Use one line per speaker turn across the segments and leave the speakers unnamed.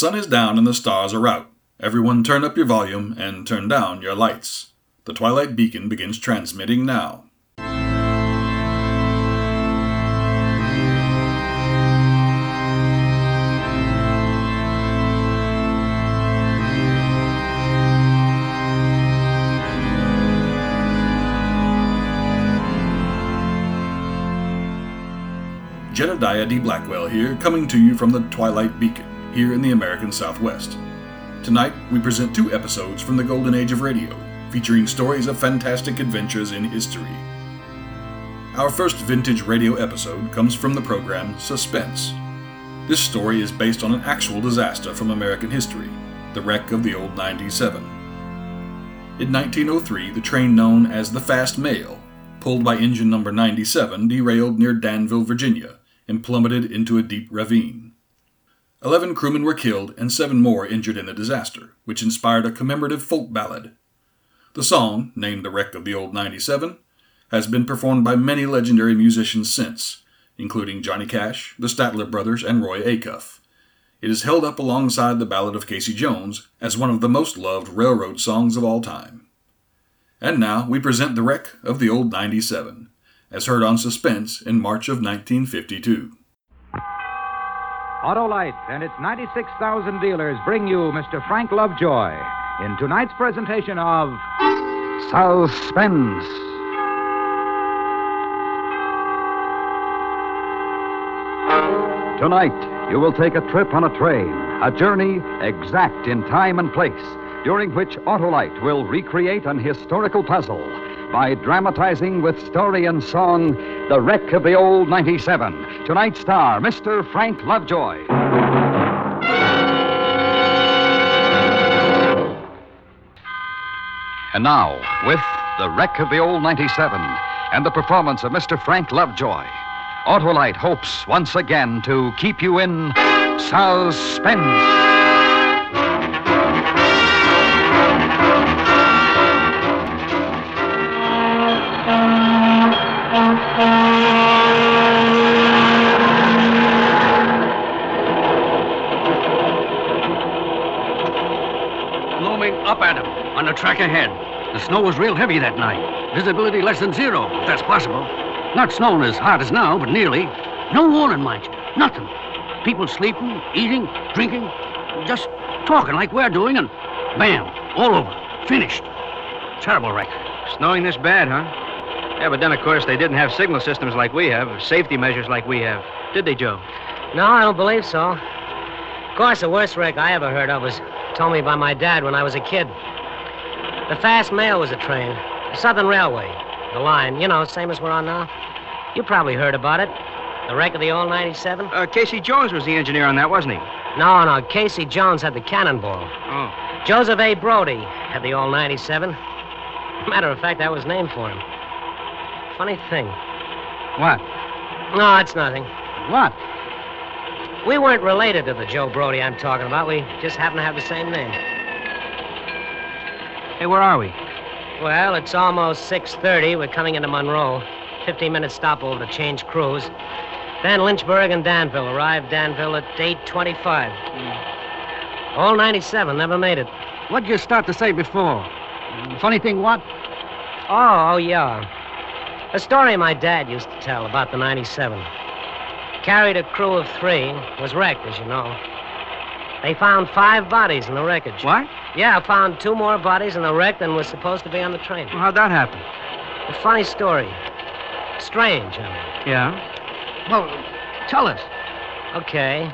Sun is down and the stars are out. Everyone turn up your volume and turn down your lights. The Twilight Beacon begins transmitting now. Jedediah D. Blackwell here, coming to you from the Twilight Beacon, here in the American Southwest. Tonight, we present two episodes from the Golden Age of Radio, featuring stories of fantastic adventures in history. Our first vintage radio episode comes from the program Suspense. This story is based on an actual disaster from American history, the wreck of the old 97. In 1903, the train known as the Fast Mail, pulled by engine number 97, derailed near Danville, Virginia, and plummeted into a deep ravine. Eleven crewmen were killed and seven more injured in the disaster, which inspired a commemorative folk ballad. The song, named The Wreck of the Old 97, has been performed by many legendary musicians since, including Johnny Cash, the Statler Brothers, and Roy Acuff. It is held up alongside the Ballad of Casey Jones as one of the most loved railroad songs of all time. And now we present The Wreck of the Old 97, as heard on Suspense in March of 1952.
Autolite and its 96,000 dealers bring you Mr. Frank Lovejoy in tonight's presentation of Suspense. Tonight, you will take a trip on a train, a journey exact in time and place, during which Autolite will recreate an historical puzzle by dramatizing with story and song The Wreck of the Old 97. Tonight's star, Mr. Frank Lovejoy. And now, with The Wreck of the Old 97 and the performance of Mr. Frank Lovejoy, Autolite hopes once again to keep you in suspense.
Track ahead. The snow was real heavy that night. Visibility less than zero, if that's possible. Not snowing as hard as now, but nearly. No warning, mind you. Nothing. People sleeping, eating, drinking, just talking like we're doing, and bam, all over. Finished. Terrible wreck.
Snowing this bad, huh? Yeah, but then, of course, they didn't have signal systems like we have, or safety measures like we have. Did they, Joe?
No, I don't believe so. Of course, the worst wreck I ever heard of was told me by my dad when I was a kid. The fast mail was a train, the Southern Railway, the line, you know, same as we're on now. You probably heard about it. The wreck of the old 97?
Uh, Casey Jones was the engineer on that, wasn't he?
No, no, Casey Jones had the cannonball.
Oh.
Joseph A. Brody had the old 97. Matter of fact, that was named for him. Funny thing.
What?
No, it's nothing.
What?
We weren't related to the Joe Brody I'm talking about. We just happen to have the same name.
Hey, where are we?
Well, it's almost 6.30. We're coming into Monroe. 15-minute stopover to change crews. Then Lynchburg and Danville. Arrived Danville at 8.25. Hmm. All 97 never made it.
What'd you start to say before? Funny thing, what?
Oh, oh, yeah. A story my dad used to tell about the 97. Carried a crew of three, was wrecked, as you know. They found five bodies in the wreckage.
What?
Yeah, found two more bodies in the wreck than was supposed to be on the train.
Well, how'd that happen?
A funny story. Strange, I mean.
Yeah? Well, tell us.
Okay.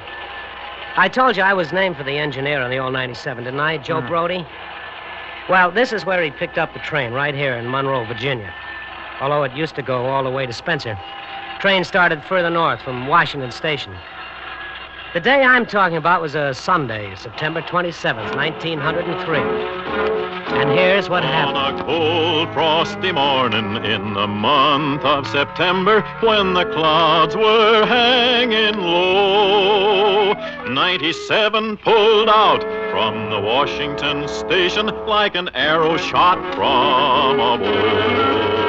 I told you I was named for the engineer on the old 97, didn't I? Joe
Mhm.
Brody? Well, this is where he picked up the train, right here in Monroe, Virginia. Although it used to go all the way to Spencer. Train started further north from Washington Station. The day I'm talking about was a Sunday, September 27th, 1903. And here's what happened.
On a cold, frosty morning in the month of September, when the clouds were hanging low, 97 pulled out from the Washington station like an arrow shot from a bow.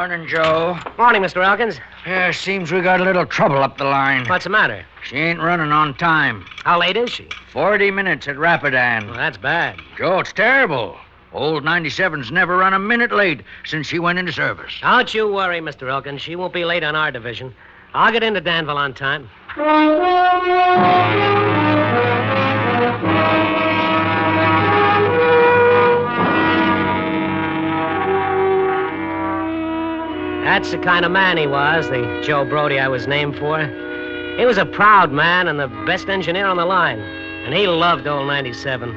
Morning, Joe.
Morning, Mr. Elkins.
Yeah, seems we got a little trouble up the line.
What's the matter?
She ain't running on time.
How late is she?
Forty minutes at Rapidan.
Well, that's bad.
Joe, it's terrible. Old 97's never run a minute late since she went into service.
Don't you worry, Mr. Elkins. She won't be late on our division. I'll get into Danville on time. That's the kind of man he was, the Joe Brody I was named for. He was a proud man and the best engineer on the line, and he loved old 97.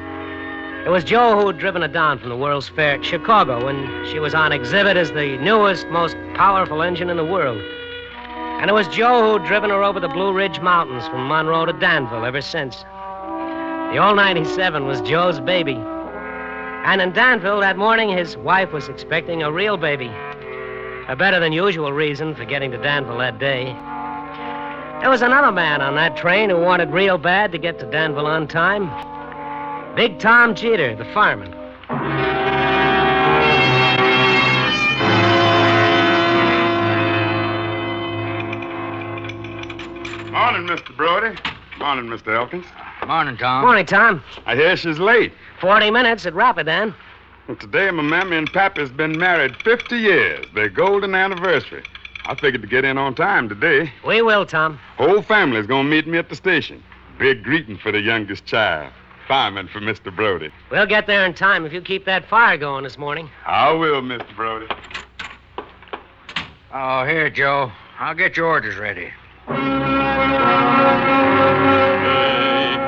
It was Joe who'd driven her down from the World's Fair at Chicago when she was on exhibit as the newest, most powerful engine in the world. And it was Joe who'd driven her over the Blue Ridge Mountains from Monroe to Danville ever since. The old 97 was Joe's baby. And in Danville that morning, his wife was expecting a real baby. A better than usual reason for getting to Danville that day. There was another man on that train who wanted real bad to get to Danville on time. Big Tom Jeter, the fireman.
Morning, Mr. Brody. Morning, Mr. Elkins.
Morning, Tom.
Morning, Tom.
I hear she's late.
40 minutes at Rapidan.
Well, today, my mammy and pappy's been married 50 years. Their golden anniversary. I figured to get in on time today.
We will, Tom.
Whole family's gonna meet me at the station. Big greeting for the youngest child. Fireman for Mr. Brody.
We'll get there in time if you keep that fire going this morning.
I will, Mr. Brody.
Oh, here, Joe. I'll get your orders ready.
They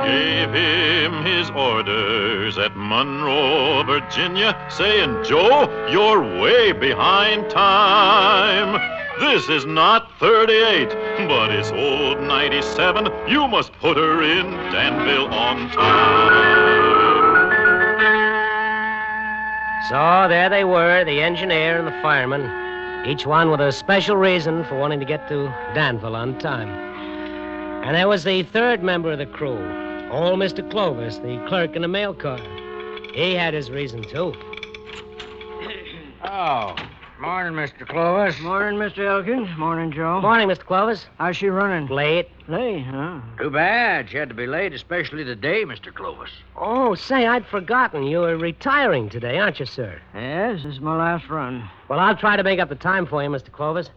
gave him his orders at Monroe, Virginia, saying, Joe, you're way behind time. This is not 38, but it's old 97. You must put her in Danville on time.
So there they were, the engineer and the fireman, each one with a special reason for wanting to get to Danville on time. And there was the third member of the crew, old Mr. Clovis, the clerk in the mail car. He had his reason, too.
Oh, morning, Mr. Clovis.
Morning, Mr. Elkins. Morning, Joe.
Morning, Mr. Clovis.
How's she running?
Late.
Late, huh?
Too bad. She had to be late, especially today, Mr. Clovis.
Oh, say, I'd forgotten. You were retiring today, aren't you, sir?
Yes, this is my last run.
Well, I'll try to make up the time for you, Mr. Clovis.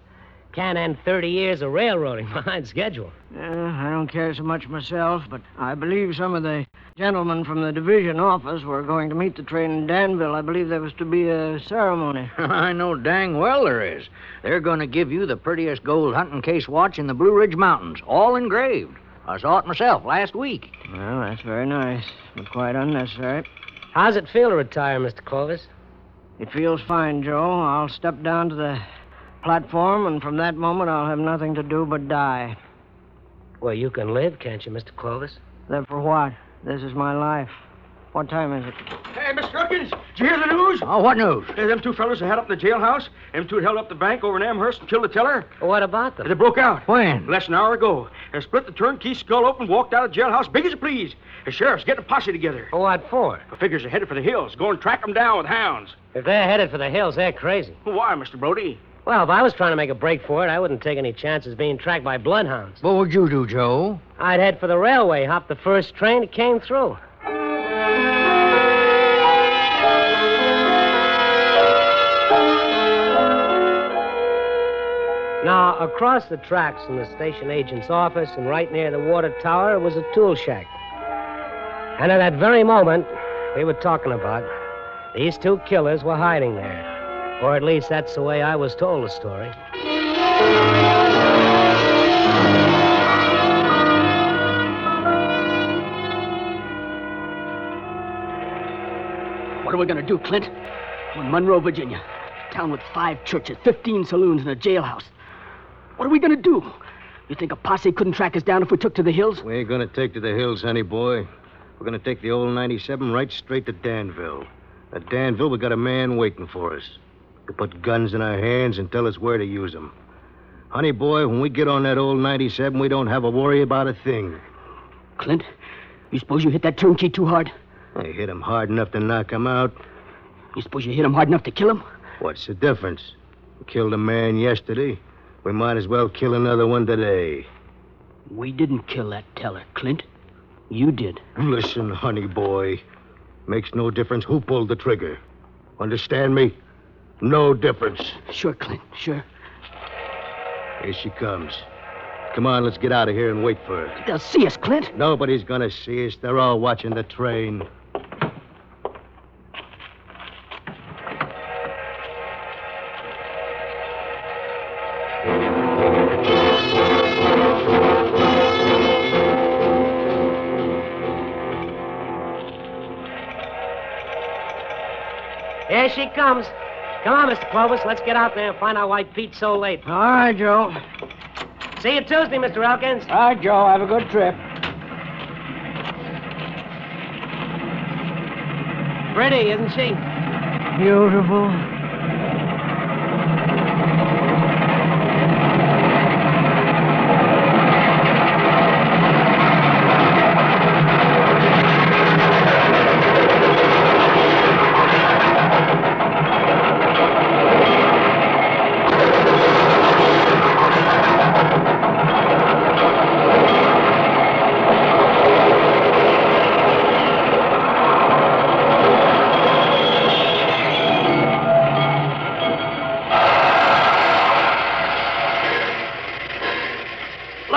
Can't end 30 years of railroading behind schedule.
Uh, I don't care so much myself, but I believe some of the gentlemen from the division office were going to meet the train in Danville. I believe there was to be a ceremony.
I know dang well there is. They're going to give you the prettiest gold hunting case watch in the Blue Ridge Mountains, all engraved. I saw it myself last week.
Well, that's very nice, but quite unnecessary.
How's it feel to retire, Mr. Clovis?
It feels fine, Joe. I'll step down to the platform, and from that moment I'll have nothing to do but die.
Well, you can live, can't you, Mr. Clovis?
Then for what? This is my life. What time is it?
Hey, Mr. Elkins, did you hear the news?
Oh, what news?
Hey, them two fellas that had up in the jailhouse, them two that held up the bank over in Amherst and killed the teller.
What about them?
They broke out.
When?
Less than an hour ago. They split the turnkey skull open, walked out of the jailhouse big as you please. The sheriff's getting a posse together.
Oh, what for?
The figures are headed for the hills. Go and track them down with hounds.
If they're headed for the hills, they're crazy.
Why, Mr. Brody?
Well, if I was trying to make a break for it, I wouldn't take any chances being tracked by bloodhounds.
What would you do, Joe?
I'd head for the railway, hop the first train that came through. Now, across the tracks from the station agent's office and right near the water tower was a tool shack. And at that very moment we were talking about, these two killers were hiding there. Or at least that's the way I was told the story.
What are we going to do, Clint? We're in Monroe, Virginia. A town with five churches, 15 saloons, and a jailhouse. What are we going to do? You think a posse couldn't track us down if we took to the hills?
We ain't gonna take to the hills, honey boy. We're gonna take the old 97 right straight to Danville. At Danville, we got a man waiting for us. To put guns in our hands and tell us where to use 'em. Honey boy, when we get on that old 97, we don't have a worry about a thing.
Clint, you suppose you hit that turnkey too hard?
I hit him hard enough to knock him out.
You suppose you hit him hard enough to kill him?
What's the difference? Killed a man yesterday. We might as well kill another one today.
We didn't kill that teller, Clint. You did.
Listen, honey boy. Makes no difference who pulled the trigger. Understand me? No difference.
Sure, Clint, sure.
Here she comes. Come on, let's get out of here and wait for her.
They'll see us, Clint.
Nobody's gonna see us. They're all watching the train.
Here she comes. Come on, Mr. Clovis. Let's get out there and find out why Pete's so late.
All right, Joe.
See you Tuesday, Mr. Elkins.
All right, Joe. Have a good trip.
Pretty, isn't she?
Beautiful.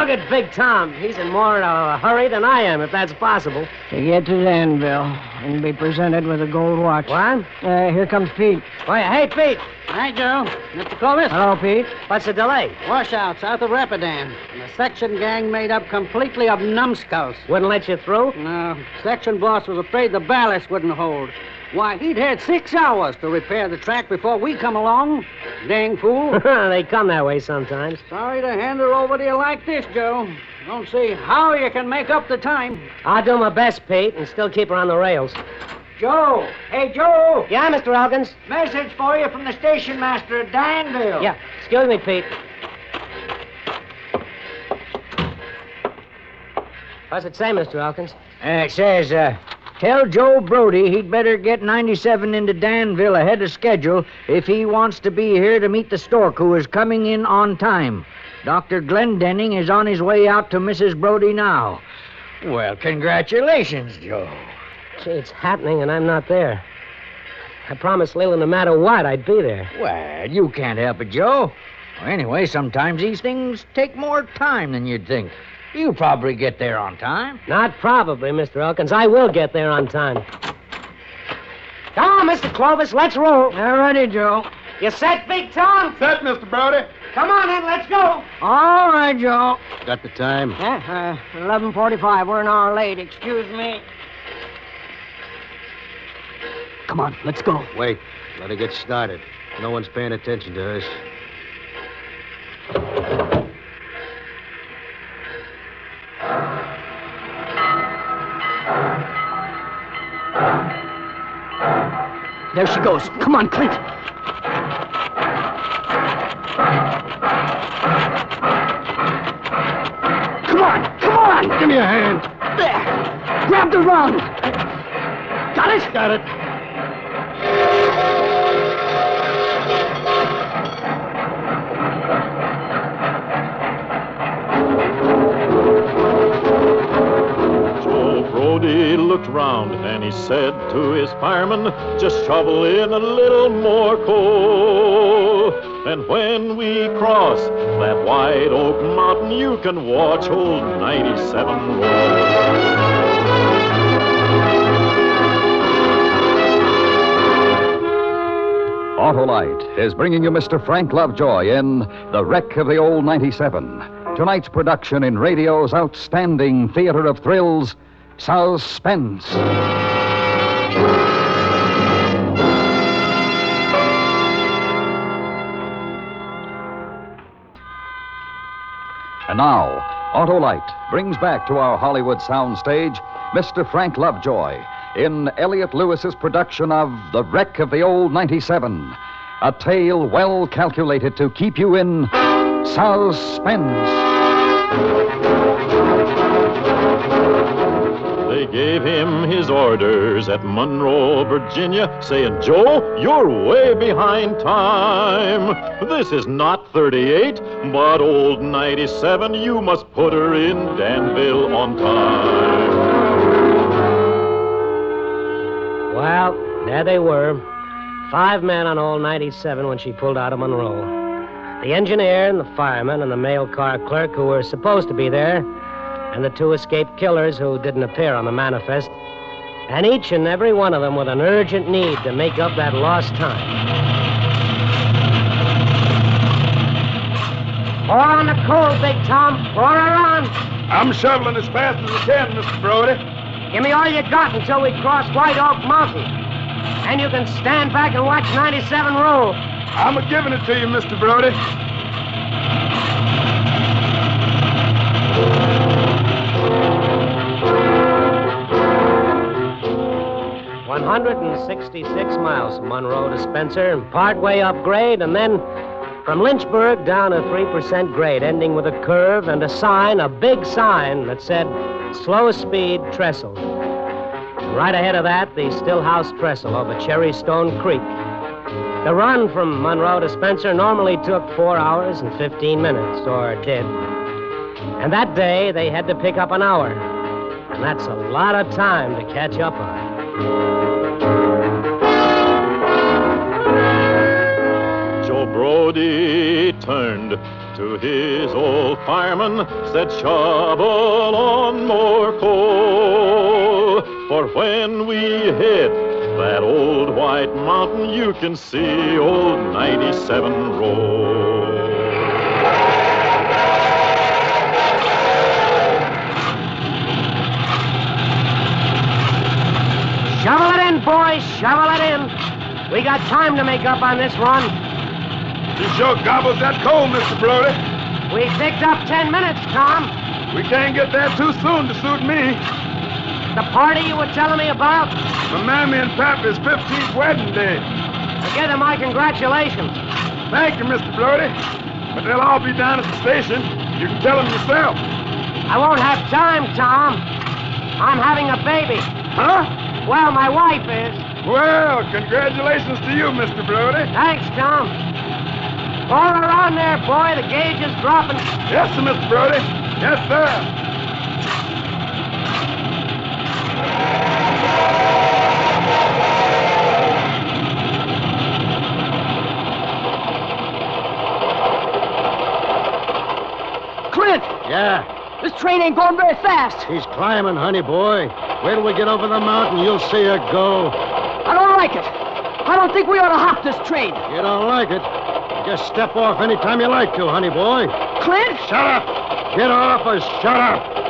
Look at Big Tom. He's in more of a hurry than I am, if that's possible.
To get to Danville and be presented with a gold watch.
What?
Uh, here comes Pete.
Why, hey, Pete.
Hi, Joe. Mr. Clovis.
Hello, Pete.
What's the delay?
Washout south of Rapidan. And a section gang made up completely of numbskulls.
Wouldn't let you through?
No. Section boss was afraid the ballast wouldn't hold. Why, he'd had six hours to repair the track before we come along. Dang fool.
they come that way sometimes.
Sorry to hand her over to you like this, Joe. Don't see how you can make up the time.
I'll do my best, Pete, and still keep her on the rails.
Joe! Hey, Joe!
Yeah, Mr. Elkins?
Message for you from the station master at Danville.
Yeah. Excuse me, Pete. What's it say, Mr. Elkins?
Uh, it says, uh, tell Joe Brody he'd better get 97 into Danville ahead of schedule if he wants to be here to meet the stork who is coming in on time. Dr. Glendenning is on his way out to Mrs. Brody now. Well, congratulations, Joe.
Gee, it's happening, and I'm not there. I promised Leland no matter what, I'd be there.
Well, you can't help it, Joe. Well, anyway, sometimes these things take more time than you'd think. You'll probably get there on time.
Not probably, Mr. Elkins. I will get there on time. Come on, Mr. Clovis, let's roll.
All righty, Joe.
You set, Big Tom?
Set, Mr. Brody.
Come on, then, let's go.
All right, Joe.
Got the time?
Yeah, uh, 11.45. We're an hour late. Excuse me.
Come on, let's go.
Wait. Let her get started. No one's paying attention to us.
There she goes. Come on, Clint. Come on, come on.
Give me a hand.
There. Grab the rung. Got it?
Got it.
Round and he said to his fireman, just shovel in a little more coal. And when we cross that white oak mountain, you can watch old 97 roll.
Autolite is bringing you Mr. Frank Lovejoy in The Wreck of the Old 97. Tonight's production in radio's outstanding theater of thrills, Suspense. And now, Autolite brings back to our Hollywood soundstage Mr. Frank Lovejoy in Elliot Lewis's production of The Wreck of the Old 97, a tale well calculated to keep you in suspense.
His orders at Monroe, Virginia, saying, Joe, you're way behind time. This is not 38, but old 97. You must put her in Danville on time.
Well, there they were. Five men on old 97 when she pulled out of Monroe. The engineer and the fireman and the mail car clerk who were supposed to be there, and the two escaped killers who didn't appear on the manifest. And each and every one of them with an urgent need to make up that lost time. Pour on the coal, Big Tom. Pour her on.
I'm shoveling as fast as I can, Mr. Brody.
Give me all you got until we cross White Oak Mountain. And you can stand back and watch 97 roll.
I'm a giving it to you, Mr. Brody.
166 miles from Monroe to Spencer, partway up grade, and then from Lynchburg down a 3% grade, ending with a curve and a sign, a big sign that said, Slow Speed Trestle. Right ahead of that, the Stillhouse Trestle over Cherrystone Creek. The run from Monroe to Spencer normally took four hours and 15 minutes, or did. And that day, they had to pick up an hour. And that's a lot of time to catch up on.
Joe Brody turned to his old fireman, said, Shovel on more coal. For when we hit that old white mountain, you can see old 97 roll.
Shovel it in, boys. Shovel it in. We got time to make up on this run.
You sure gobbles that coal, Mr. Brody.
We picked up ten minutes, Tom.
We can't get there too soon to suit me.
The party you were telling me about?
My mammy and papa's 15th wedding day.
I give them my congratulations.
Thank you, Mr. Brody. But they'll all be down at the station. You can tell them yourself.
I won't have time, Tom. I'm having a baby.
Huh?
Well, my wife is.
Well, congratulations to you, Mr. Brody.
Thanks, Tom. Pour her on there, boy. The gauge is dropping.
Yes, sir, Mr. Brody. Yes, sir.
Clint!
Yeah,
This train ain't going very fast.
He's climbing, honey boy. Wait till we get over the mountain, you'll see her go.
I don't like it. I don't think we ought to hop this train.
You don't like it? Just step off any time you like to, honey boy.
Clint?
Shut up! Get off or shut up!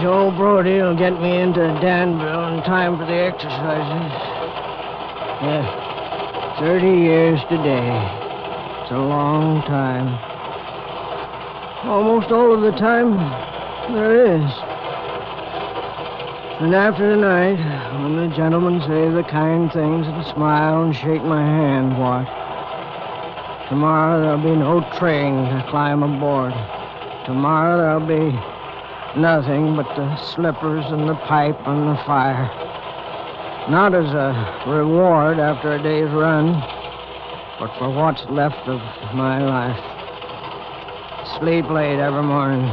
Joe Brody will get me into Danville in time for the exercises. Yeah, 30 years today. It's a long time. Almost all of the time there is. And after tonight, when the gentlemen say the kind things and smile and shake my hand, what? Tomorrow there'll be no train to climb aboard. Tomorrow there'll be Nothing but the slippers and the pipe and the fire. Not as a reward after a day's run, but for what's left of my life. Sleep late every morning.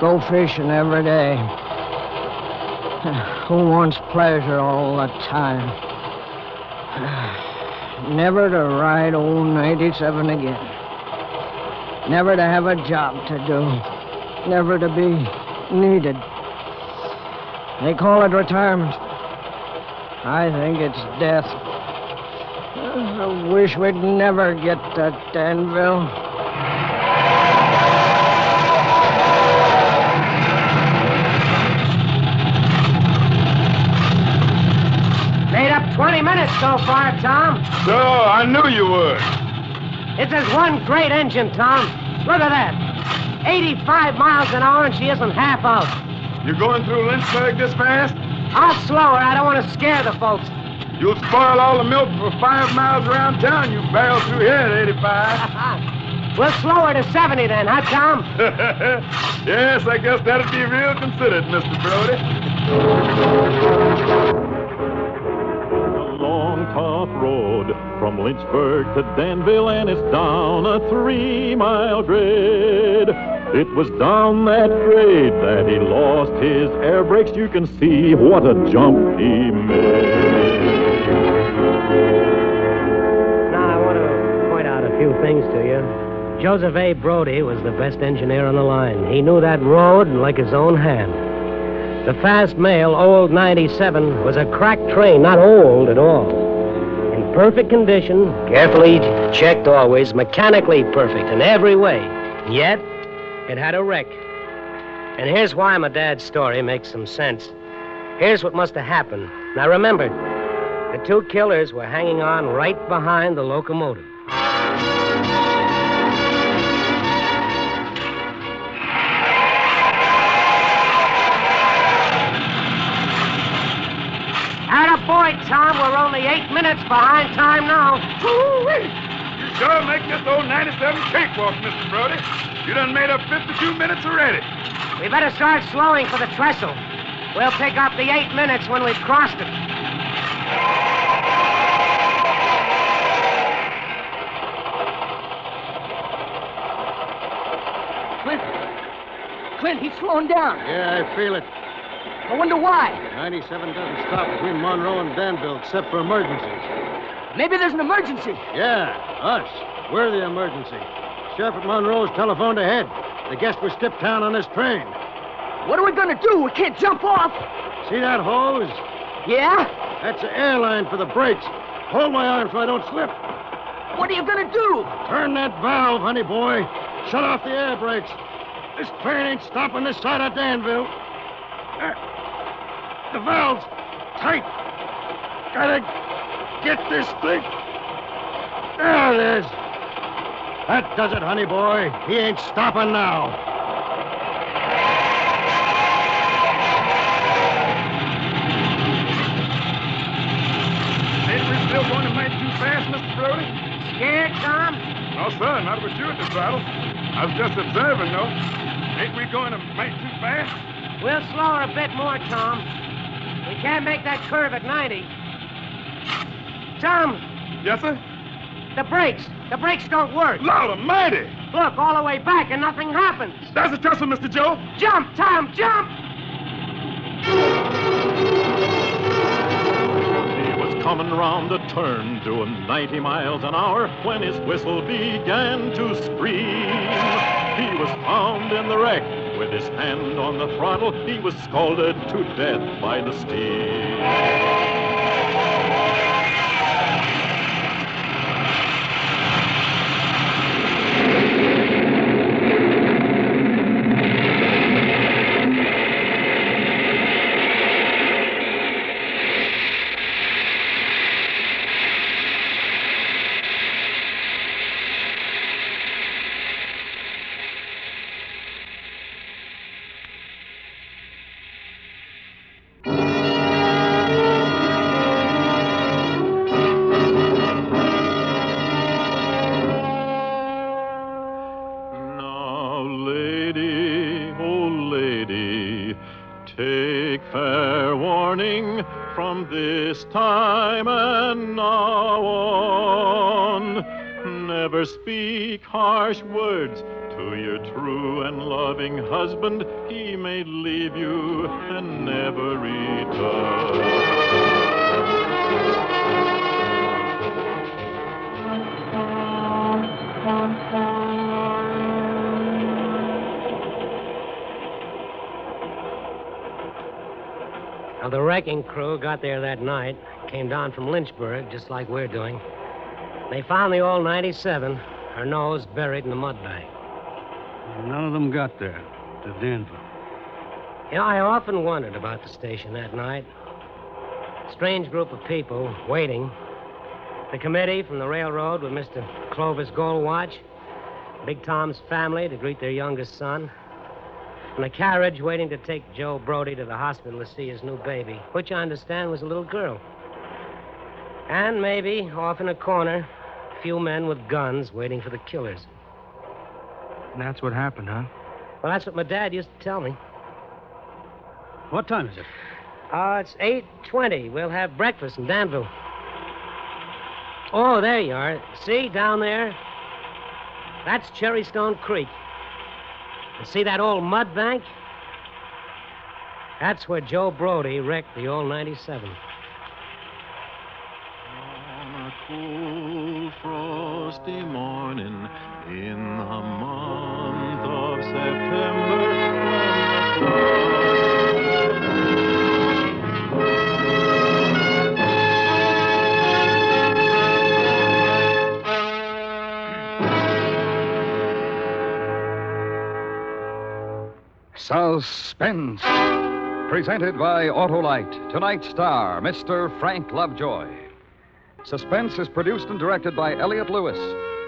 Go fishing every day. Who wants pleasure all the time? Never to ride old 97 again. Never to have a job to do never to be needed. They call it retirement. I think it's death. I wish we'd never get to Danville.
Made up 20 minutes so far, Tom.
So, I knew you would.
It's as one great engine, Tom. Look at that. 85 miles an hour and she isn't half out.
You're going through Lynchburg this fast?
I'll slow her. I don't want to scare the folks.
You'll spoil all the milk for five miles around town. You barrel through here at 85.
We'll slow her to 70 then, huh, Tom?
yes, I guess that'd be real considered, Mr. Brody.
A long, tough road from Lynchburg to Danville, and it's down a three mile grade. It was down that grade that he lost his air brakes. You can see what a jump he made.
Now, I want to point out a few things to you. Joseph A. Brody was the best engineer on the line. He knew that road like his own hand. The fast mail, old 97, was a crack train, not old at all. In perfect condition, carefully checked always, mechanically perfect in every way. Yet, it had a wreck. And here's why my dad's story makes some sense. Here's what must have happened. Now remember, the two killers were hanging on right behind the locomotive. Atta boy, Tom. We're only eight minutes behind time now.
Ooh, You sure make this old 97 cakewalk, Mr. Brody. You done made up 52 minutes already.
We better start slowing for the trestle. We'll pick up the eight minutes when we've crossed it.
Clint. Clint, he's slowing down.
Yeah, I feel it.
I wonder why.
97 doesn't stop between Monroe and Danville except for emergencies.
Maybe there's an emergency.
Yeah, us. We're the emergency. Sheriff Monroe's telephoned ahead. The guest will skip town on this train.
What are we gonna do? We can't jump off.
See that hose?
Yeah?
That's the airline for the brakes. Hold my arm so I don't slip.
What are you gonna do?
Turn that valve, honey boy. Shut off the air brakes. This train ain't stopping this side of Danville. Uh, the valve's tight. Gotta get this thing. There it is. That does it, honey boy. He ain't stopping now.
Ain't we still going a mite too fast, Mr. Brody?
Scared, Tom?
No, sir, not with you at the throttle. I was just observing, though. Ain't we going a mite too fast?
We'll slow her a bit more, Tom. We can't make that curve at 90. Tom,
Yes, sir?
the brakes. The brakes don't work.
Lord almighty!
Look, all the way back and nothing happens.
There's a tussle, Mr. Joe.
Jump, Tom, jump!
He was coming round the turn doing 90 miles an hour when his whistle began to scream. He was found in the wreck with his hand on the throttle. He was scalded to death by the steam. Never speak harsh words to your true and loving husband. He may leave you and never return.
Now, the wrecking crew got there that night, came down from Lynchburg, just like we're doing. They found the old 97, her nose buried in the mud bank.
None of them got there to Danville.
You know, I often wondered about the station that night. Strange group of people waiting. The committee from the railroad with Mr. Clovis Goldwatch. Big Tom's family to greet their youngest son. And a carriage waiting to take Joe Brody to the hospital to see his new baby, which I understand was a little girl. And maybe, off in a corner, few men with guns waiting for the killers.
And that's what happened, huh?
Well, that's what my dad used to tell me.
What time is it?
Uh, it's 8.20. We'll have breakfast in Danville. Oh, there you are. See, down there? That's Cherrystone Creek. And see that old mud bank? That's where Joe Brody wrecked the old 97.
Suspense. Presented by Autolite. Tonight's star, Mr. Frank Lovejoy. Suspense is produced and directed by Elliot Lewis,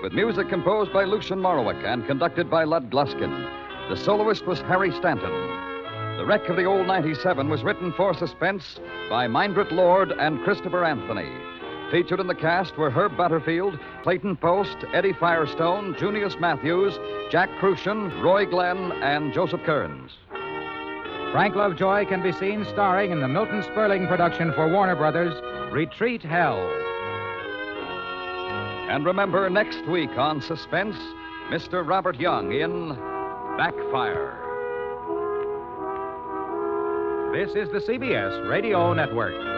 with music composed by Lucien Moraweck and conducted by Lud Gluskin. The soloist was Harry Stanton. The Wreck of the Old 97 was written for Suspense by Mindret Lord and Christopher Anthony. Featured in the cast were Herb Butterfield, Clayton Post, Eddie Firestone, Junius Matthews, Jack Kruschen, Roy Glenn, and Joseph Kearns.
Frank Lovejoy can be seen starring in the Milton Sperling production for Warner Brothers, Retreat Hell.
And remember, next week on Suspense, Mr. Robert Young in Backfire.
This is the CBS Radio Network.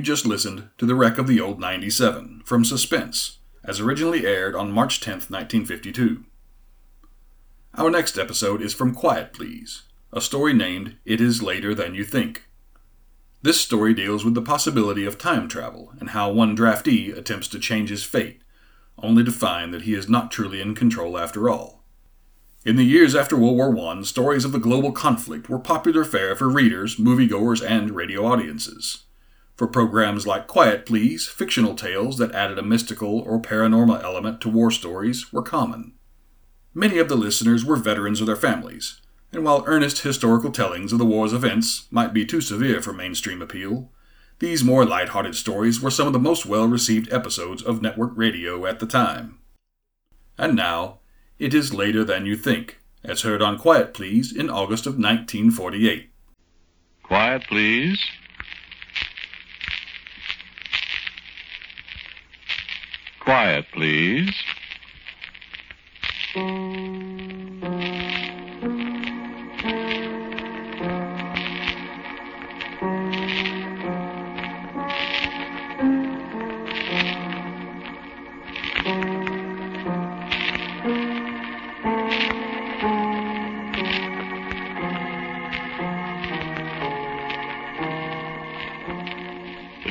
You just listened to The Wreck of the Old 97 from Suspense, as originally aired on March 10, 1952. Our next episode is from Quiet Please, a story named It Is Later Than You Think. This story deals with the possibility of time travel and how one draftee attempts to change his fate, only to find that he is not truly in control after all. In the years after World War I, stories of the global conflict were popular fare for readers, moviegoers, and radio audiences. For programs like Quiet Please, fictional tales that added a mystical or paranormal element to war stories were common. Many of the listeners were veterans of their families, and while earnest historical tellings of the war's events might be too severe for mainstream appeal, these more light-hearted stories were some of the most well-received episodes of network radio at the time. And now, it is later than you think, as heard on Quiet Please in August of 1948.
Quiet, please. Quiet, please.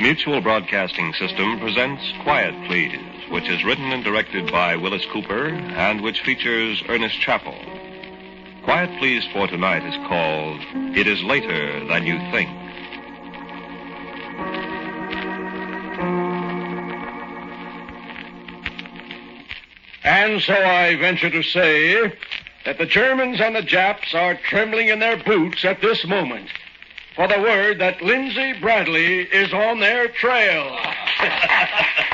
The Mutual Broadcasting System presents Quiet Please, which is written and directed by Willis Cooper and which features Ernest Chappell. Quiet Please for tonight is called It Is Later Than You Think.
And so I venture to say that the Germans and the Japs are trembling in their boots at this moment for the word that Lindsay Bradley is on their trail.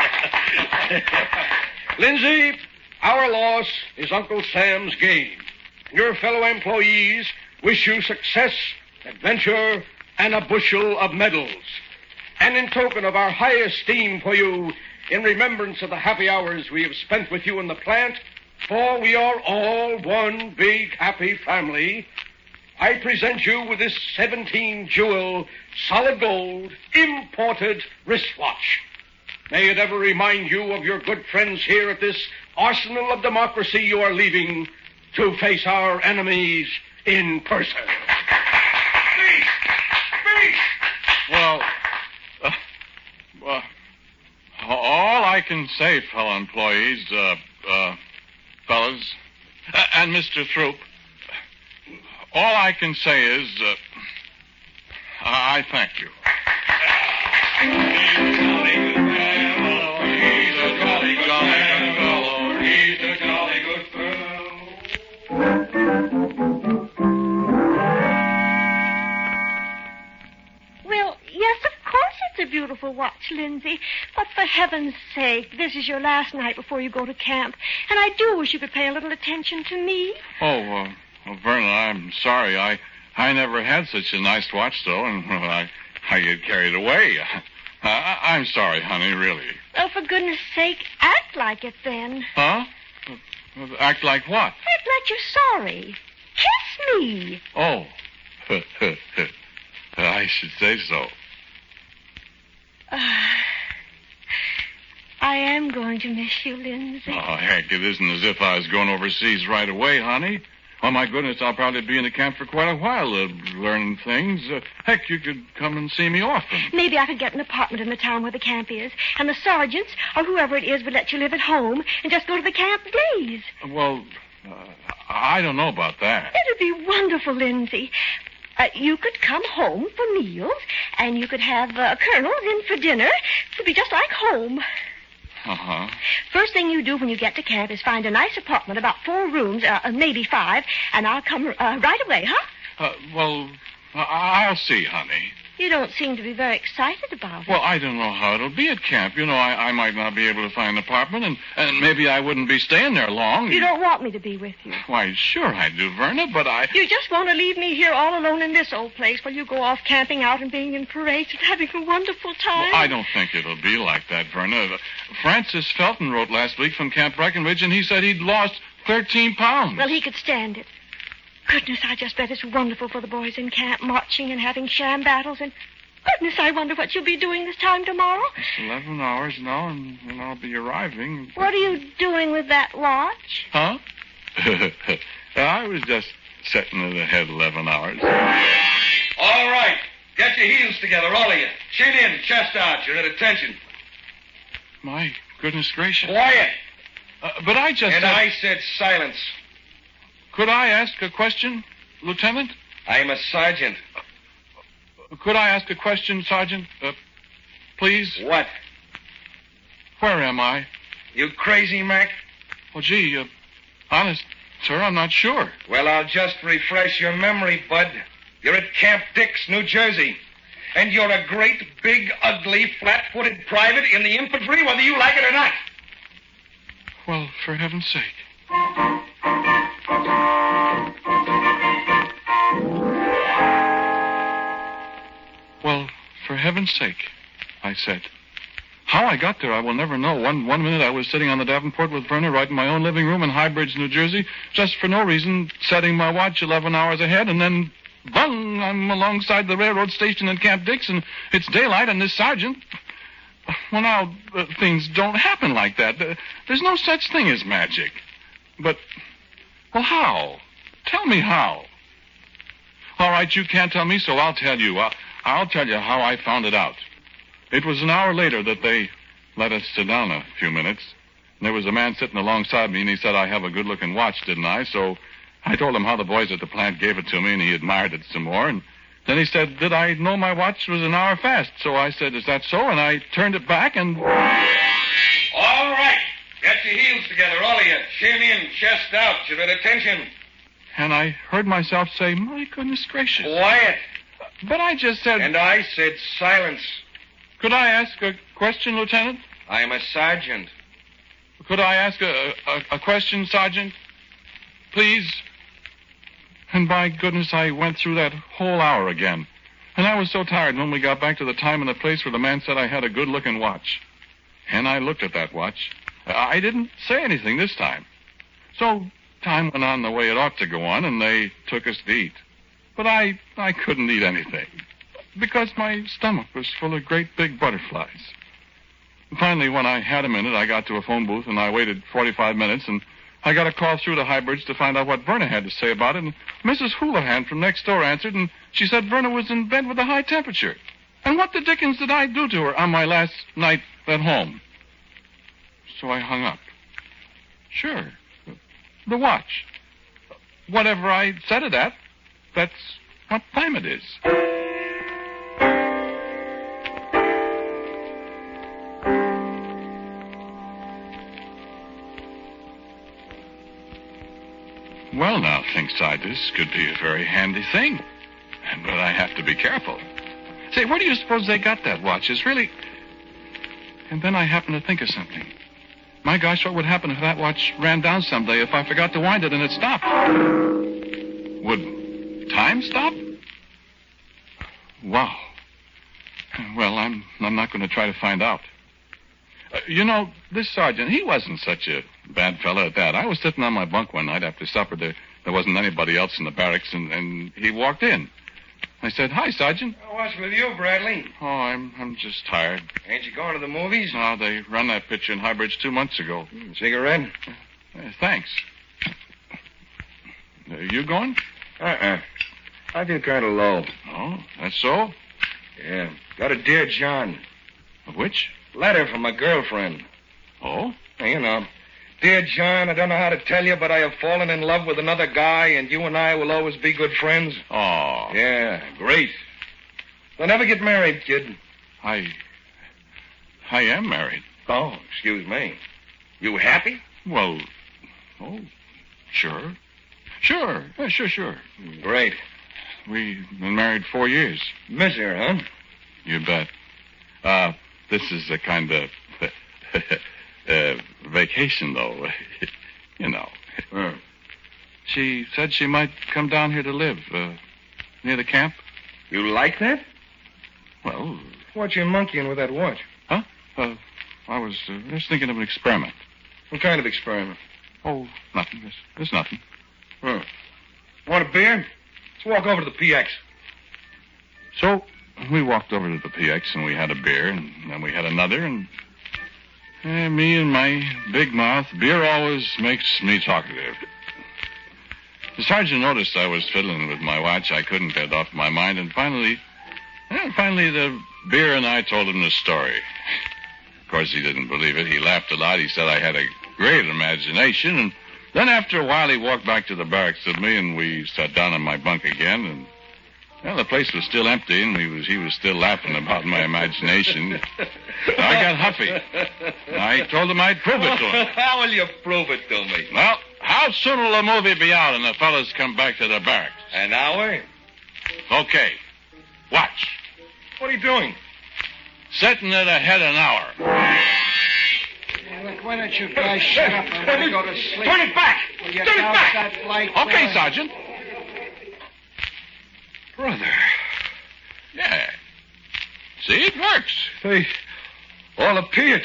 Lindsay, our loss is Uncle Sam's gain. Your fellow employees wish you success, adventure, and a bushel of medals. And in token of our high esteem for you, in remembrance of the happy hours we have spent with you in the plant, for we are all one big happy family, I present you with this 17 jewel, solid gold, imported wristwatch. May it ever remind you of your good friends here at this arsenal of democracy you are leaving to face our enemies in person.
Well, uh, well, all I can say, fellow employees, uh, uh, fellas, uh, and Mr. Throop, all I can say is, uh, I I thank you.
Watch, Lindsay. But for heaven's sake, this is your last night before you go to camp. And I do wish you could pay a little attention to me.
Oh, uh, well, Verna, I'm sorry. I I never had such a nice watch, though, and well, I I get carried away. I, I'm sorry, honey, really.
Oh, for goodness sake, act like it then.
Huh? Act like what?
Act like you're sorry. Kiss me.
Oh. I should say so.
Uh, I am going to miss you, Lindsay.
Oh, heck, it isn't as if I was going overseas right away, honey. Oh, my goodness, I'll probably be in the camp for quite a while, uh, learning things. Uh, heck, you could come and see me often.
Maybe I could get an apartment in the town where the camp is, and the sergeants, or whoever it is, would let you live at home and just go to the camp days.
Well, uh, I don't know about that.
It'd be wonderful, Lindsay. Uh, you could come home for meals, and you could have uh, colonels in for dinner. It'd be just like home.
Uh-huh.
First thing you do when you get to camp is find a nice apartment, about four rooms, uh, uh maybe five, and I'll come uh, right away, huh?
Uh, well, I'll see, honey.
You don't seem to be very excited about it.
Well, I don't know how it'll be at camp. You know, I, I might not be able to find an apartment, and, and maybe I wouldn't be staying there long.
You don't want me to be with you.
Why, sure I do, Verna, but I.
You just want to leave me here all alone in this old place while you go off camping out and being in parades and having a wonderful time.
Well, I don't think it'll be like that, Verna. Uh, Francis Felton wrote last week from Camp Breckinridge, and he said he'd lost 13 pounds.
Well, he could stand it. Goodness, I just bet it's wonderful for the boys in camp, marching and having sham battles and Goodness, I wonder what you'll be doing this time tomorrow.
It's 11 hours now, and, and I'll be arriving.
What are you doing with that watch?
Huh? I was just setting it ahead 11 hours.
All right. Get your heels together, all of you. Chin in, chest out. You're at attention.
My goodness gracious.
Quiet.
Uh, but I just.
And
said...
I said silence.
Could I ask a question, Lieutenant?
I'm a sergeant.
Could I ask a question, Sergeant? Uh, please?
What?
Where am I?
You crazy, Mac?
Well, gee, uh, honest, sir, I'm not sure.
Well, I'll just refresh your memory, Bud. You're at Camp Dix, New Jersey. And you're a great, big, ugly, flat-footed private in the infantry, whether you like it or not.
Well, for heaven's sake. For heaven's sake, I said. How I got there, I will never know. One one minute I was sitting on the Davenport with Verna right in my own living room in Highbridge, New Jersey, just for no reason, setting my watch 11 hours ahead, and then, bung, I'm alongside the railroad station in Camp Dixon. it's daylight, and this sergeant. Well, now, uh, things don't happen like that. Uh, there's no such thing as magic. But, well, how? Tell me how. All right, you can't tell me, so I'll tell you. I'll, I'll tell you how I found it out. It was an hour later that they let us sit down a few minutes. And there was a man sitting alongside me, and he said, I have a good looking watch, didn't I? So I told him how the boys at the plant gave it to me, and he admired it some more. And then he said, Did I know my watch was an hour fast? So I said, Is that so? And I turned it back and.
All right. Get your heels together, all of you. Chin in, chest out. You're at attention.
And I heard myself say, My goodness gracious.
Quiet.
But I just said.
And I said silence.
Could I ask a question, Lieutenant?
I'm a sergeant.
Could I ask a, a, a question, Sergeant? Please? And by goodness, I went through that whole hour again. And I was so tired when we got back to the time and the place where the man said I had a good looking watch. And I looked at that watch. I didn't say anything this time. So time went on the way it ought to go on, and they took us to eat. But I, I couldn't eat anything because my stomach was full of great big butterflies. finally, when I had a minute, I got to a phone booth and I waited 45 minutes and I got a call through to High Bridge to find out what Verna had to say about it. And Mrs. Houlihan from next door answered and she said Verna was in bed with a high temperature. And what the dickens did I do to her on my last night at home? So I hung up. Sure. The watch. Whatever I set it at, that's what time it is. Well, now, thinks I, this could be a very handy thing. But I have to be careful. Say, where do you suppose they got that watch? It's really, And then I happened to think of something. My gosh, what would happen if that watch ran down someday if I forgot to wind it and it stopped? Would time stop? Wow. Well, I'm I'm not going to try to find out. Uh, you know, this sergeant, he wasn't such a bad fellow at that. I was sitting on my bunk one night after supper. There, there wasn't anybody else in the barracks, and, and he walked in. I said, "Hi, Sergeant."
What's with you, Bradley?
Oh, I'm I'm just tired.
Ain't you going to the movies?
No, they run that picture in Highbridge two months ago.
Cigarette?
Uh, thanks. Uh, you going?
Uh-uh. I feel kind of low.
Oh, that's so?
Yeah. Got a Dear John.
Which?
Letter from my girlfriend.
Oh?
You know. Dear John, I don't know how to tell you, but I have fallen in love with another guy, and you and I will always be good friends.
Oh.
Yeah, great. They'll never get married, kid.
I. I am married.
Oh, excuse me. You happy?
Well, oh, sure. Sure. Yeah, sure, sure.
Great.
We've been married four years.
Miss her, huh?
You bet. Uh, this is a kind of uh, vacation, though. you know.
Uh.
She said she might come down here to live uh, near the camp.
You like that?
Well,
What you monkeying with that watch?
huh? Uh, I was uh, just thinking of an experiment.
What kind of experiment?
Oh, nothing. There's, there's nothing.
Huh. Want a beer? Let's walk over to the PX.
So we walked over to the PX and we had a beer, and then we had another, and eh, me and my big mouth, beer always makes me talkative. The sergeant noticed I was fiddling with my watch. I couldn't get it off my mind, and finally, eh, finally, the beer and I told him the story. Of course, he didn't believe it. He laughed a lot. He said I had a great imagination, and then after a while, he walked back to the barracks with me, and we sat down in my bunk again, and well, the place was still empty, and we was, he was still laughing about my imagination. I got huffy. I told him I'd prove it to him.
How will you prove it to me?
Well, how soon will the movie be out and the fellas come back to the barracks?
An hour?
Okay. Watch.
What are you doing?
Setting it ahead an hour.
Why don't you guys shut up and let me go to sleep?
Turn it back! Turn it back!
that light?
Okay? Sergeant.
Brother.
Yeah. See, it works.
They all appeared.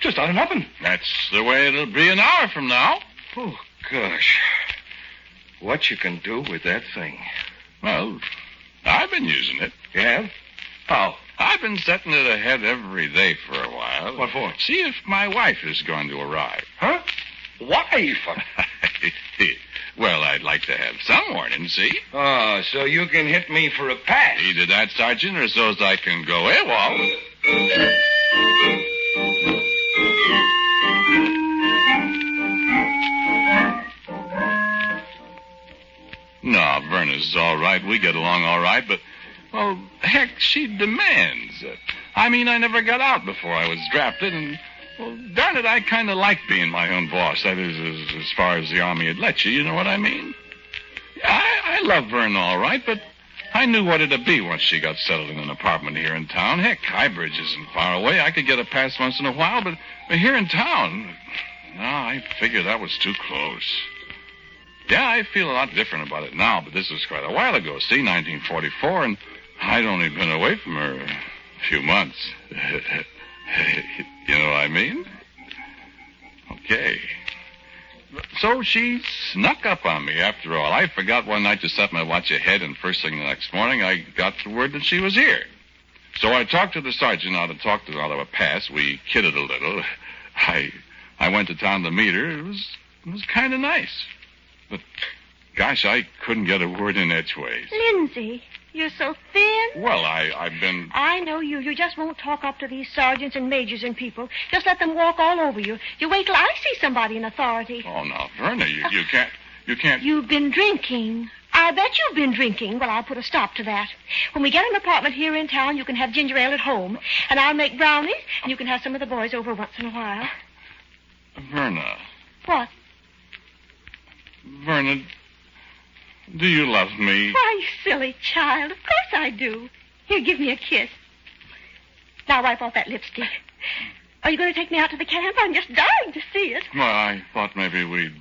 Just out of nothing.
That's the way it'll be an hour from now.
Oh, gosh. What you can do with that thing.
Well, I've been using it.
Yeah? How?
I've been setting it ahead every day for a while.
What for?
See if my wife is going to arrive.
Huh? Wife?
well, I'd like to have some warning, see?
Oh, so you can hit me for a pass.
Either that, Sergeant, or so's I can go eh, AWOL. No, Verna's all right. We get along all right, but, well, heck, she demands. I mean, I never got out before I was drafted, and, well, darn it, I kind of like being my own boss. That is, as, as far as the Army would let you, you know what I mean? I, I love Vern all right, but I knew what it'd be once she got settled in an apartment here in town. Heck, Highbridge isn't far away. I could get a pass once in a while, but, but here in town, no, I figured that was too close. Yeah, I feel a lot different about it now, but this was quite a while ago. See, 1944, and I'd only been away from her a few months. you know what I mean? Okay. So she snuck up on me after all. I forgot one night to set my watch ahead, and first thing the next morning, I got the word that she was here. So I talked to the sergeant how to talk to out of a pass. We kidded a little. I I went to town to meet her. It was it was kind of nice. But gosh, I couldn't get a word in edgeways.
Lindsay, you're so thin.
Well, I I've been
I know you. You just won't talk up to these sergeants and majors and people. Just let them walk all over you. You wait till I see somebody in authority.
Oh no, Verna, you, you can't you can't
You've been drinking. I bet you've been drinking. Well, I'll put a stop to that. When we get an apartment here in town, you can have ginger ale at home, and I'll make brownies, and you can have some of the boys over once in a while.
Verna.
What?
Verna, do you love me?
Why, you silly child. Of course I do. Here, give me a kiss. Now wipe off that lipstick. Are you going to take me out to the camp? I'm just dying to see it.
Well, I thought maybe we'd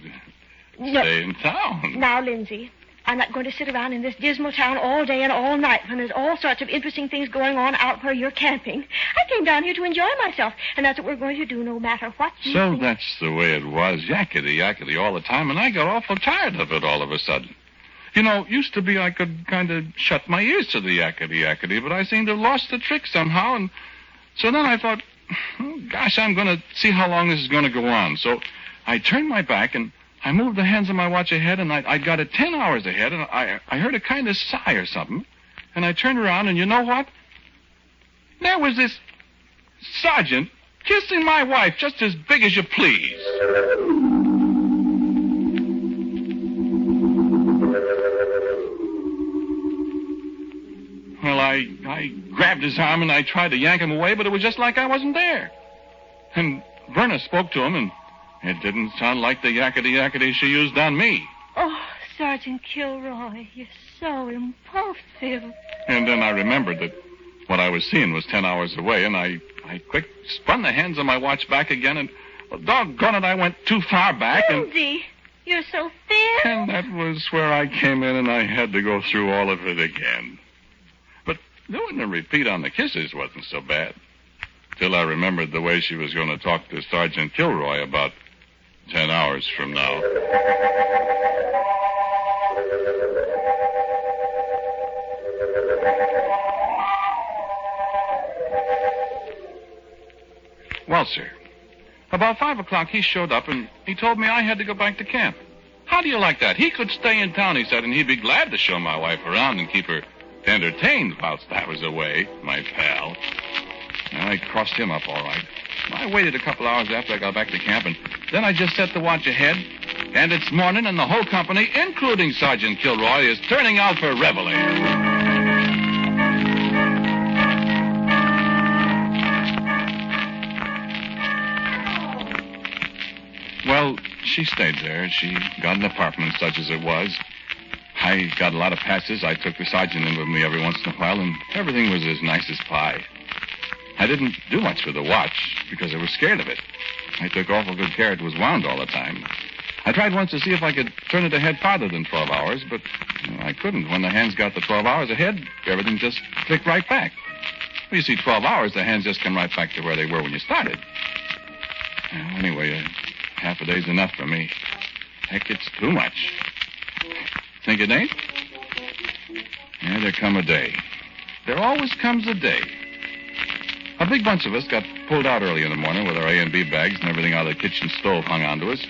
No.
stay in town.
Now, Lindsay, I'm not going to sit around in this dismal town all day and all night when there's all sorts of interesting things going on out where you're camping. I came down here to enjoy myself, and that's what we're going to do no matter what you
So
think.
that's the way it was, yakety yakety all the time, and I got awful tired of it all of a sudden. You know, used to be I could kind of shut my ears to the yakety yakety, but I seem to have lost the trick somehow, and so then I thought, oh, gosh, I'm going to see how long this is going to go on. So I turned my back and I moved the hands of my watch ahead, and I, I got it ten hours ahead, and I, I heard a kind of sigh or something, and I turned around, and you know what? There was this sergeant kissing my wife just as big as you please. I I grabbed his arm and I tried to yank him away, but it was just like I wasn't there. And Verna spoke to him, and it didn't sound like the yakety yakety she used on me.
Oh, Sergeant Kilroy, you're so impulsive.
And then I remembered that what I was seeing was ten hours away, and I I quick spun the hands of my watch back again, and well, doggone it, I went too far back, and
Lindsay, you're so thin.
and that was where I came in, and I had to go through all of it again. Doing a repeat on the kisses wasn't so bad. Till I remembered the way she was going to talk to Sergeant Kilroy about ten hours from now. Well, sir, about five o'clock he showed up and he told me I had to go back to camp. How do you like that? He could stay in town, he said, and he'd be glad to show my wife around and keep her entertained whilst I was away, my pal. And I crossed him up all right. I waited a couple hours after I got back to camp, and then I just set the watch ahead. And it's morning, and the whole company, including Sergeant Kilroy, is turning out for reveille. Well, she stayed there. She got an apartment, such as it was. I got a lot of passes. I took the sergeant in with me every once in a while, and everything was as nice as pie. I didn't do much with the watch because I was scared of it. I took awful good care it was wound all the time. I tried once to see if I could turn it ahead farther than 12 hours, but you know, I couldn't. When the hands got the 12 hours ahead, everything just clicked right back. Well, you see, 12 hours, the hands just come right back to where they were when you started. Well, anyway, uh, half a day's enough for me. Heck, it's too much. Think it ain't? Yeah, there come a day. There always comes a day. A big bunch of us got pulled out early in the morning with our A and B bags and everything out of the kitchen stove hung onto us.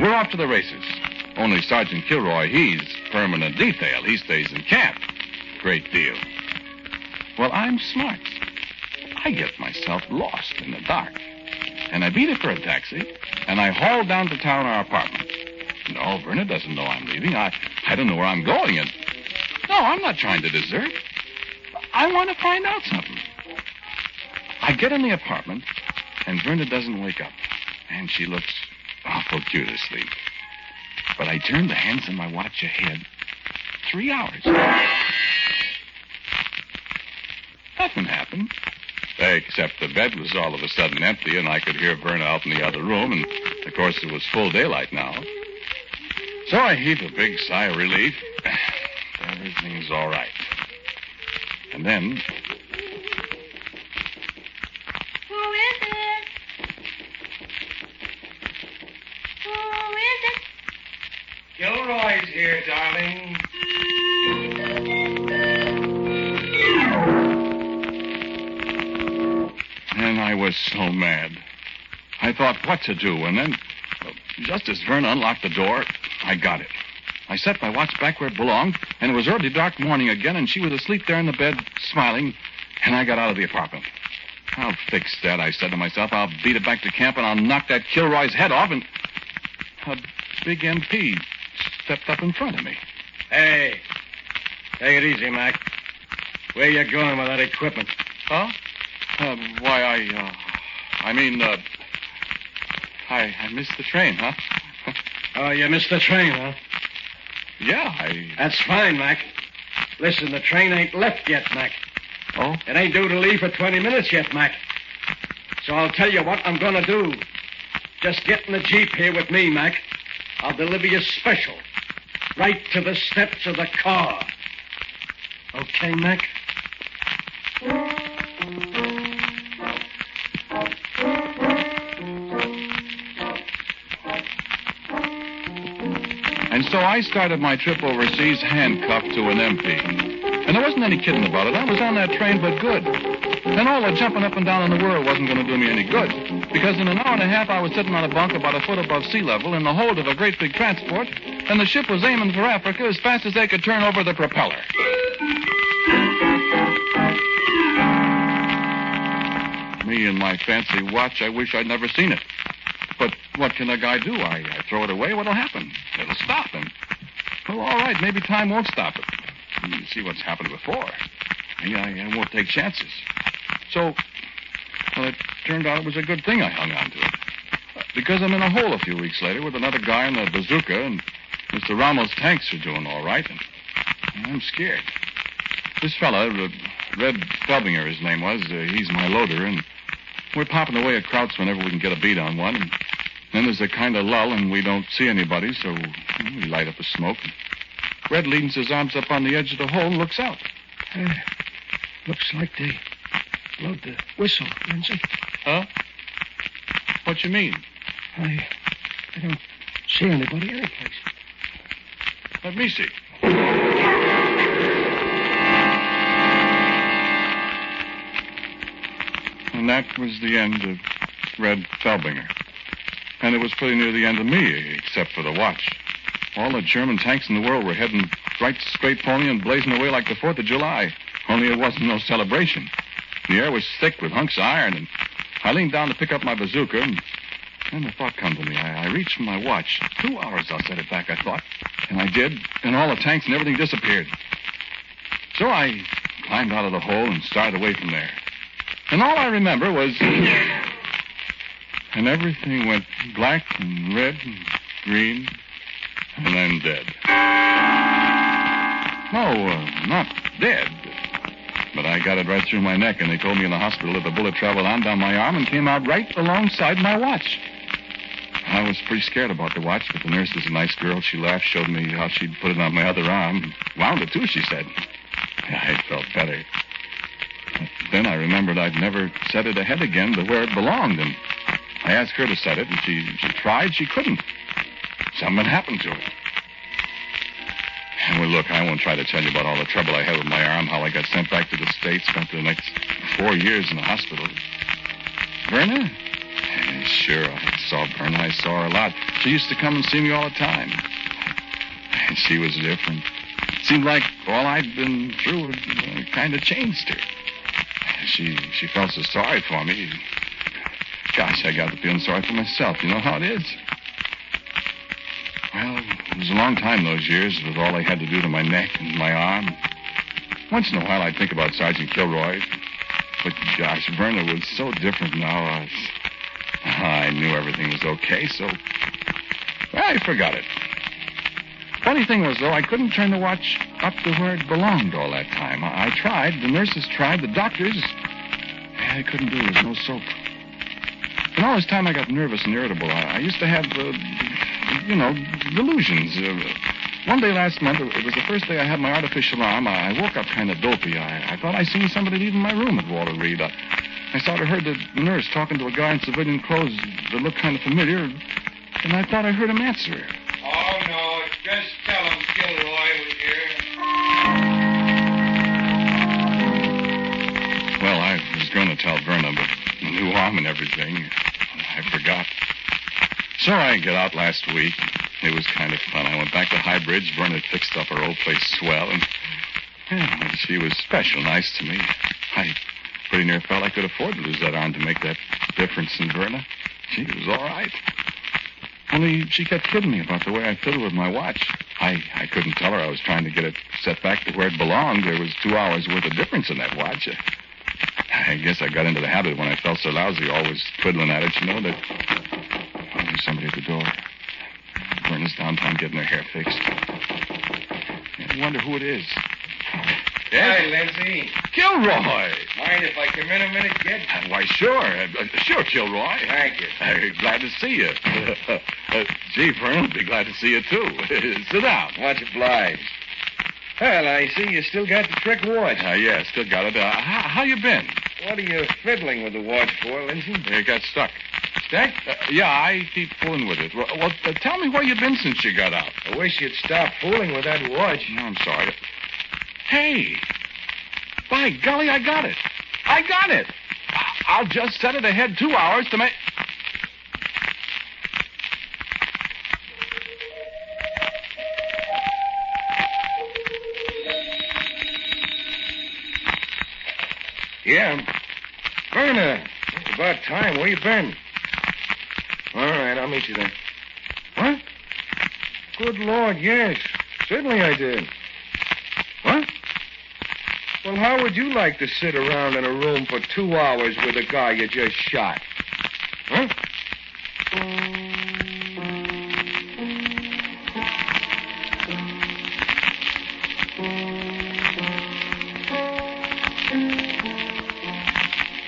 We're off to the races. Only Sergeant Kilroy, he's permanent detail. He stays in camp. Great deal. Well, I'm smart. I get myself lost in the dark. And I beat it for a taxi, and I haul down to town our apartment. No, Verna doesn't know I'm leaving. I, I don't know where I'm going, and no, I'm not trying to desert. I want to find out something. I get in the apartment, and Verna doesn't wake up, and she looks awful cute asleep. But I turn the hands of my watch ahead three hours. Nothing happened. Except the bed was all of a sudden empty, and I could hear Verna out in the other room, and of course it was full daylight now. So I heave a big sigh of relief. Everything's all right. And then
Who is it? Who is it?
Kilroy's here, darling.
And I was so mad. I thought what to do, and then, just as Verna unlocked the door, I got it. I set my watch back where it belonged, and it was early dark morning again, and she was asleep there in the bed, smiling, and I got out of the apartment. I'll fix that, I said to myself. I'll beat it back to camp, and I'll knock that Kilroy's head off, and a big MP stepped up in front of me.
Hey, take it easy, Mac. Where you going with that equipment?
Huh? Uh, why, I, uh, I mean, uh, I, I missed the train, huh?
Oh, you missed the train, huh?
Yeah, I.
That's fine, Mac. Listen, the train ain't left yet, Mac.
Oh?
It ain't due to leave for 20 minutes yet, Mac. So I'll tell you what I'm going to do. Just get in the Jeep here with me, Mac. I'll deliver you special. Right to the steps of the car. Okay, Mac?
So I started my trip overseas handcuffed to an MP. And there wasn't any kidding about it. I was on that train, but good. And all the jumping up and down in the world wasn't going to do me any good. Because in an hour and a half, I was sitting on a bunk about a foot above sea level in the hold of a great big transport, and the ship was aiming for Africa as fast as they could turn over the propeller. Me and my fancy watch, I wish I'd never seen it. But what can a guy do? I, I throw it away, what'll happen? It'll stop him. Well, all right, maybe time won't stop it. You see what's happened before. I, I, won't take chances. So, well, it turned out it was a good thing I hung on to it. Because I'm in a hole a few weeks later with another guy in a bazooka, and Mr. Rommel's tanks are doing all right, and I'm scared. This fella, uh, Red Felbinger, his name was, uh, he's my loader, and we're popping away at Krauts whenever we can get a beat on one, and then there's a kind of lull, and we don't see anybody, so we light up a smoke. Red leans his arms up on the edge of the hole and looks out.
Uh, looks like they blowed the whistle, Lindsay.
Huh? What you mean?
I, I don't see anybody anyplace.
Let me see. And that was the end of Red Felbinger. And it was pretty near the end of me, except for the watch. All the German tanks in the world were heading right straight for me and blazing away like the 4th of July. Only it wasn't no celebration. The air was thick with hunks of iron, and I leaned down to pick up my bazooka, and then the thought come to me. I, I reached for my watch. Two hours I'll set it back, I thought. And I did, and all the tanks and everything disappeared. So I climbed out of the hole and started away from there. And all I remember was. And everything went black and red and green, and then dead. No, uh, not dead. But I got it right through my neck, and they told me in the hospital that the bullet traveled on down my arm and came out right alongside my watch. I was pretty scared about the watch, but the nurse was a nice girl. She laughed, showed me how she'd put it on my other arm. Wound it, too, she said. I felt better. Then I remembered I'd never set it ahead again to where it belonged, and I asked her to set it, and she, she tried. She couldn't. Something happened to it. Well, look, I won't try to tell you about all the trouble I had with my arm, how I got sent back to the States, spent the next four years in the hospital. Verna? Sure, I saw Verna. I saw her a lot. She used to come and see me all the time. And she was different. It Seemed like all I'd been through had uh, kind of changed her. She she felt so sorry for me. Gosh, I got to feeling sorry for myself. You know how it is. Well, it was a long time those years with all I had to do to my neck and my arm. Once in a while I'd think about Sergeant Kilroy. But gosh, Verna was so different now. I, I knew everything was okay, so I forgot it. Funny thing was, though, I couldn't turn the watch up to where it belonged all that time. I, I tried. The nurses tried. The doctors. I couldn't do it. There was no soap. And all this time I got nervous and irritable. I, I used to have, uh, you know, delusions. Uh, one day last month, it was the first day I had my artificial arm. I, I woke up kind of dopey. I, I thought I seen somebody leaving my room at Walter Reed. I, I sort of heard the nurse talking to a guy in civilian clothes that looked kind of familiar, and I thought I heard him answer her.
Just tell him Kilroy was here.
Well, I was going to tell Verna, but the new arm and everything, I forgot. So I got out last week. It was kind of fun. I went back to High Bridge. Verna fixed up her old place swell, and yeah, she was special nice to me. I pretty near felt I could afford to lose that arm to make that difference in Verna. She was all right. Only she kept kidding me about the way I fiddled with my watch. I, I couldn't tell her I was trying to get it set back to where it belonged. There was two hours worth of difference in that watch. I guess I got into the habit when I felt so lousy, always twiddling at it, you know, that. Oh, there's somebody at the door. Verna's downtown getting her hair fixed. I wonder who it is.
Hi, Lindsay.
Kilroy.
Mind if I come in a minute, kid?
Why, sure. Uh, uh, sure, Kilroy.
Thank you.
Uh, glad to see you. uh, gee, Vern, be glad to see you, too. Sit down.
Much obliged. Well, I see you still got the trick watch.
Uh, yeah, still got it. Uh, how, how you been?
What are you fiddling with the watch for, Lindsay?
It got stuck.
Stuck?
Uh, yeah, I keep fooling with it. Well, well uh, tell me where you've been since you got out.
I wish you'd stop fooling with that watch.
No, I'm sorry. Hey, by golly, I got it. I got it. I'll just set it ahead two hours to make.
Yeah. Verna, it's about time. Where you been? All right, I'll meet you then. What? Good Lord, yes. Certainly I did. What? Well, how would you like to sit around in a room for two hours with a guy you just shot? Huh?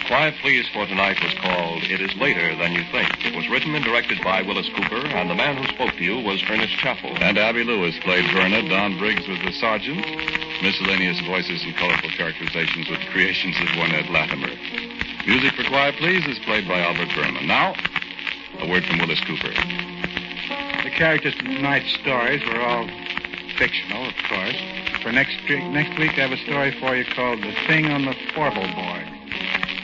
Quiet Please for Tonight was called It Is Later Than You Think. It was written and directed by Willis Cooper, and the man who spoke to you was Ernest Chappell.
And Abby Lewis played Verna. Don Briggs was the sergeant. Miscellaneous voices and colorful characterizations with the creations of one Ed Latimer. Music for Quiet Please is played by Albert Buhrman. Now, a word from Willis Cooper.
The characters in tonight's stories were all fictional, of course. For next week, next week, I have a story for you called The Thing on the Fourble Board.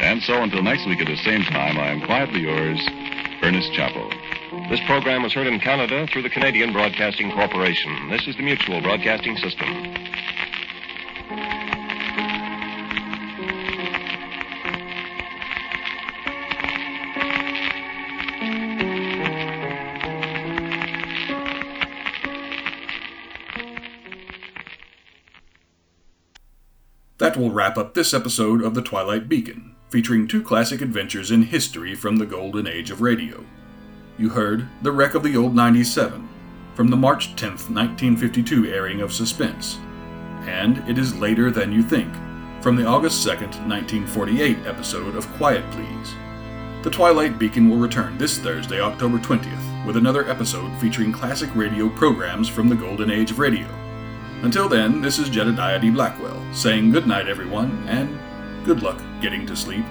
And so until next week at the same time, I am quietly yours, Ernest Chappell.
This program was heard in Canada through the Canadian Broadcasting Corporation. This is the Mutual Broadcasting System.
Will wrap up this episode of The Twilight Beacon, featuring two classic adventures in history from the golden age of radio. You heard The Wreck of the Old 97, from the March 10th, 1952 airing of Suspense, and It Is Later Than You Think, from the August 2nd, 1948 episode of Quiet Please. The Twilight Beacon will return this Thursday, October 20th, with another episode featuring classic radio programs from the golden age of radio. Until then, this is Jedediah D. Blackwell saying good night, everyone, and good luck getting to sleep.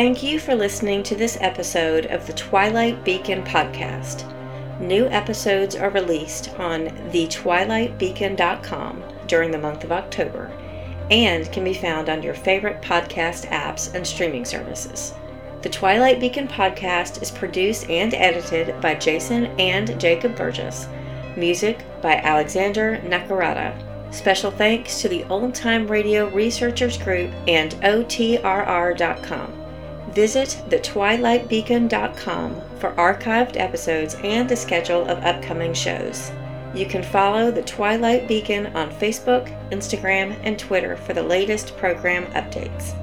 Thank you for listening to this episode of the Twilight Beacon podcast. New episodes are released on thetwilightbeacon.com during the month of October and can be found on your favorite podcast apps and streaming services. The Twilight Beacon podcast is produced and edited by Jason and Jacob Burgess. Music by Alexander Nakarada. Special thanks to the Old Time Radio Researchers Group and OTRR.com. Visit thetwilightbeacon.com for archived episodes and a schedule of upcoming shows. You can follow the Twilight Beacon on Facebook, Instagram, and Twitter for the latest program updates.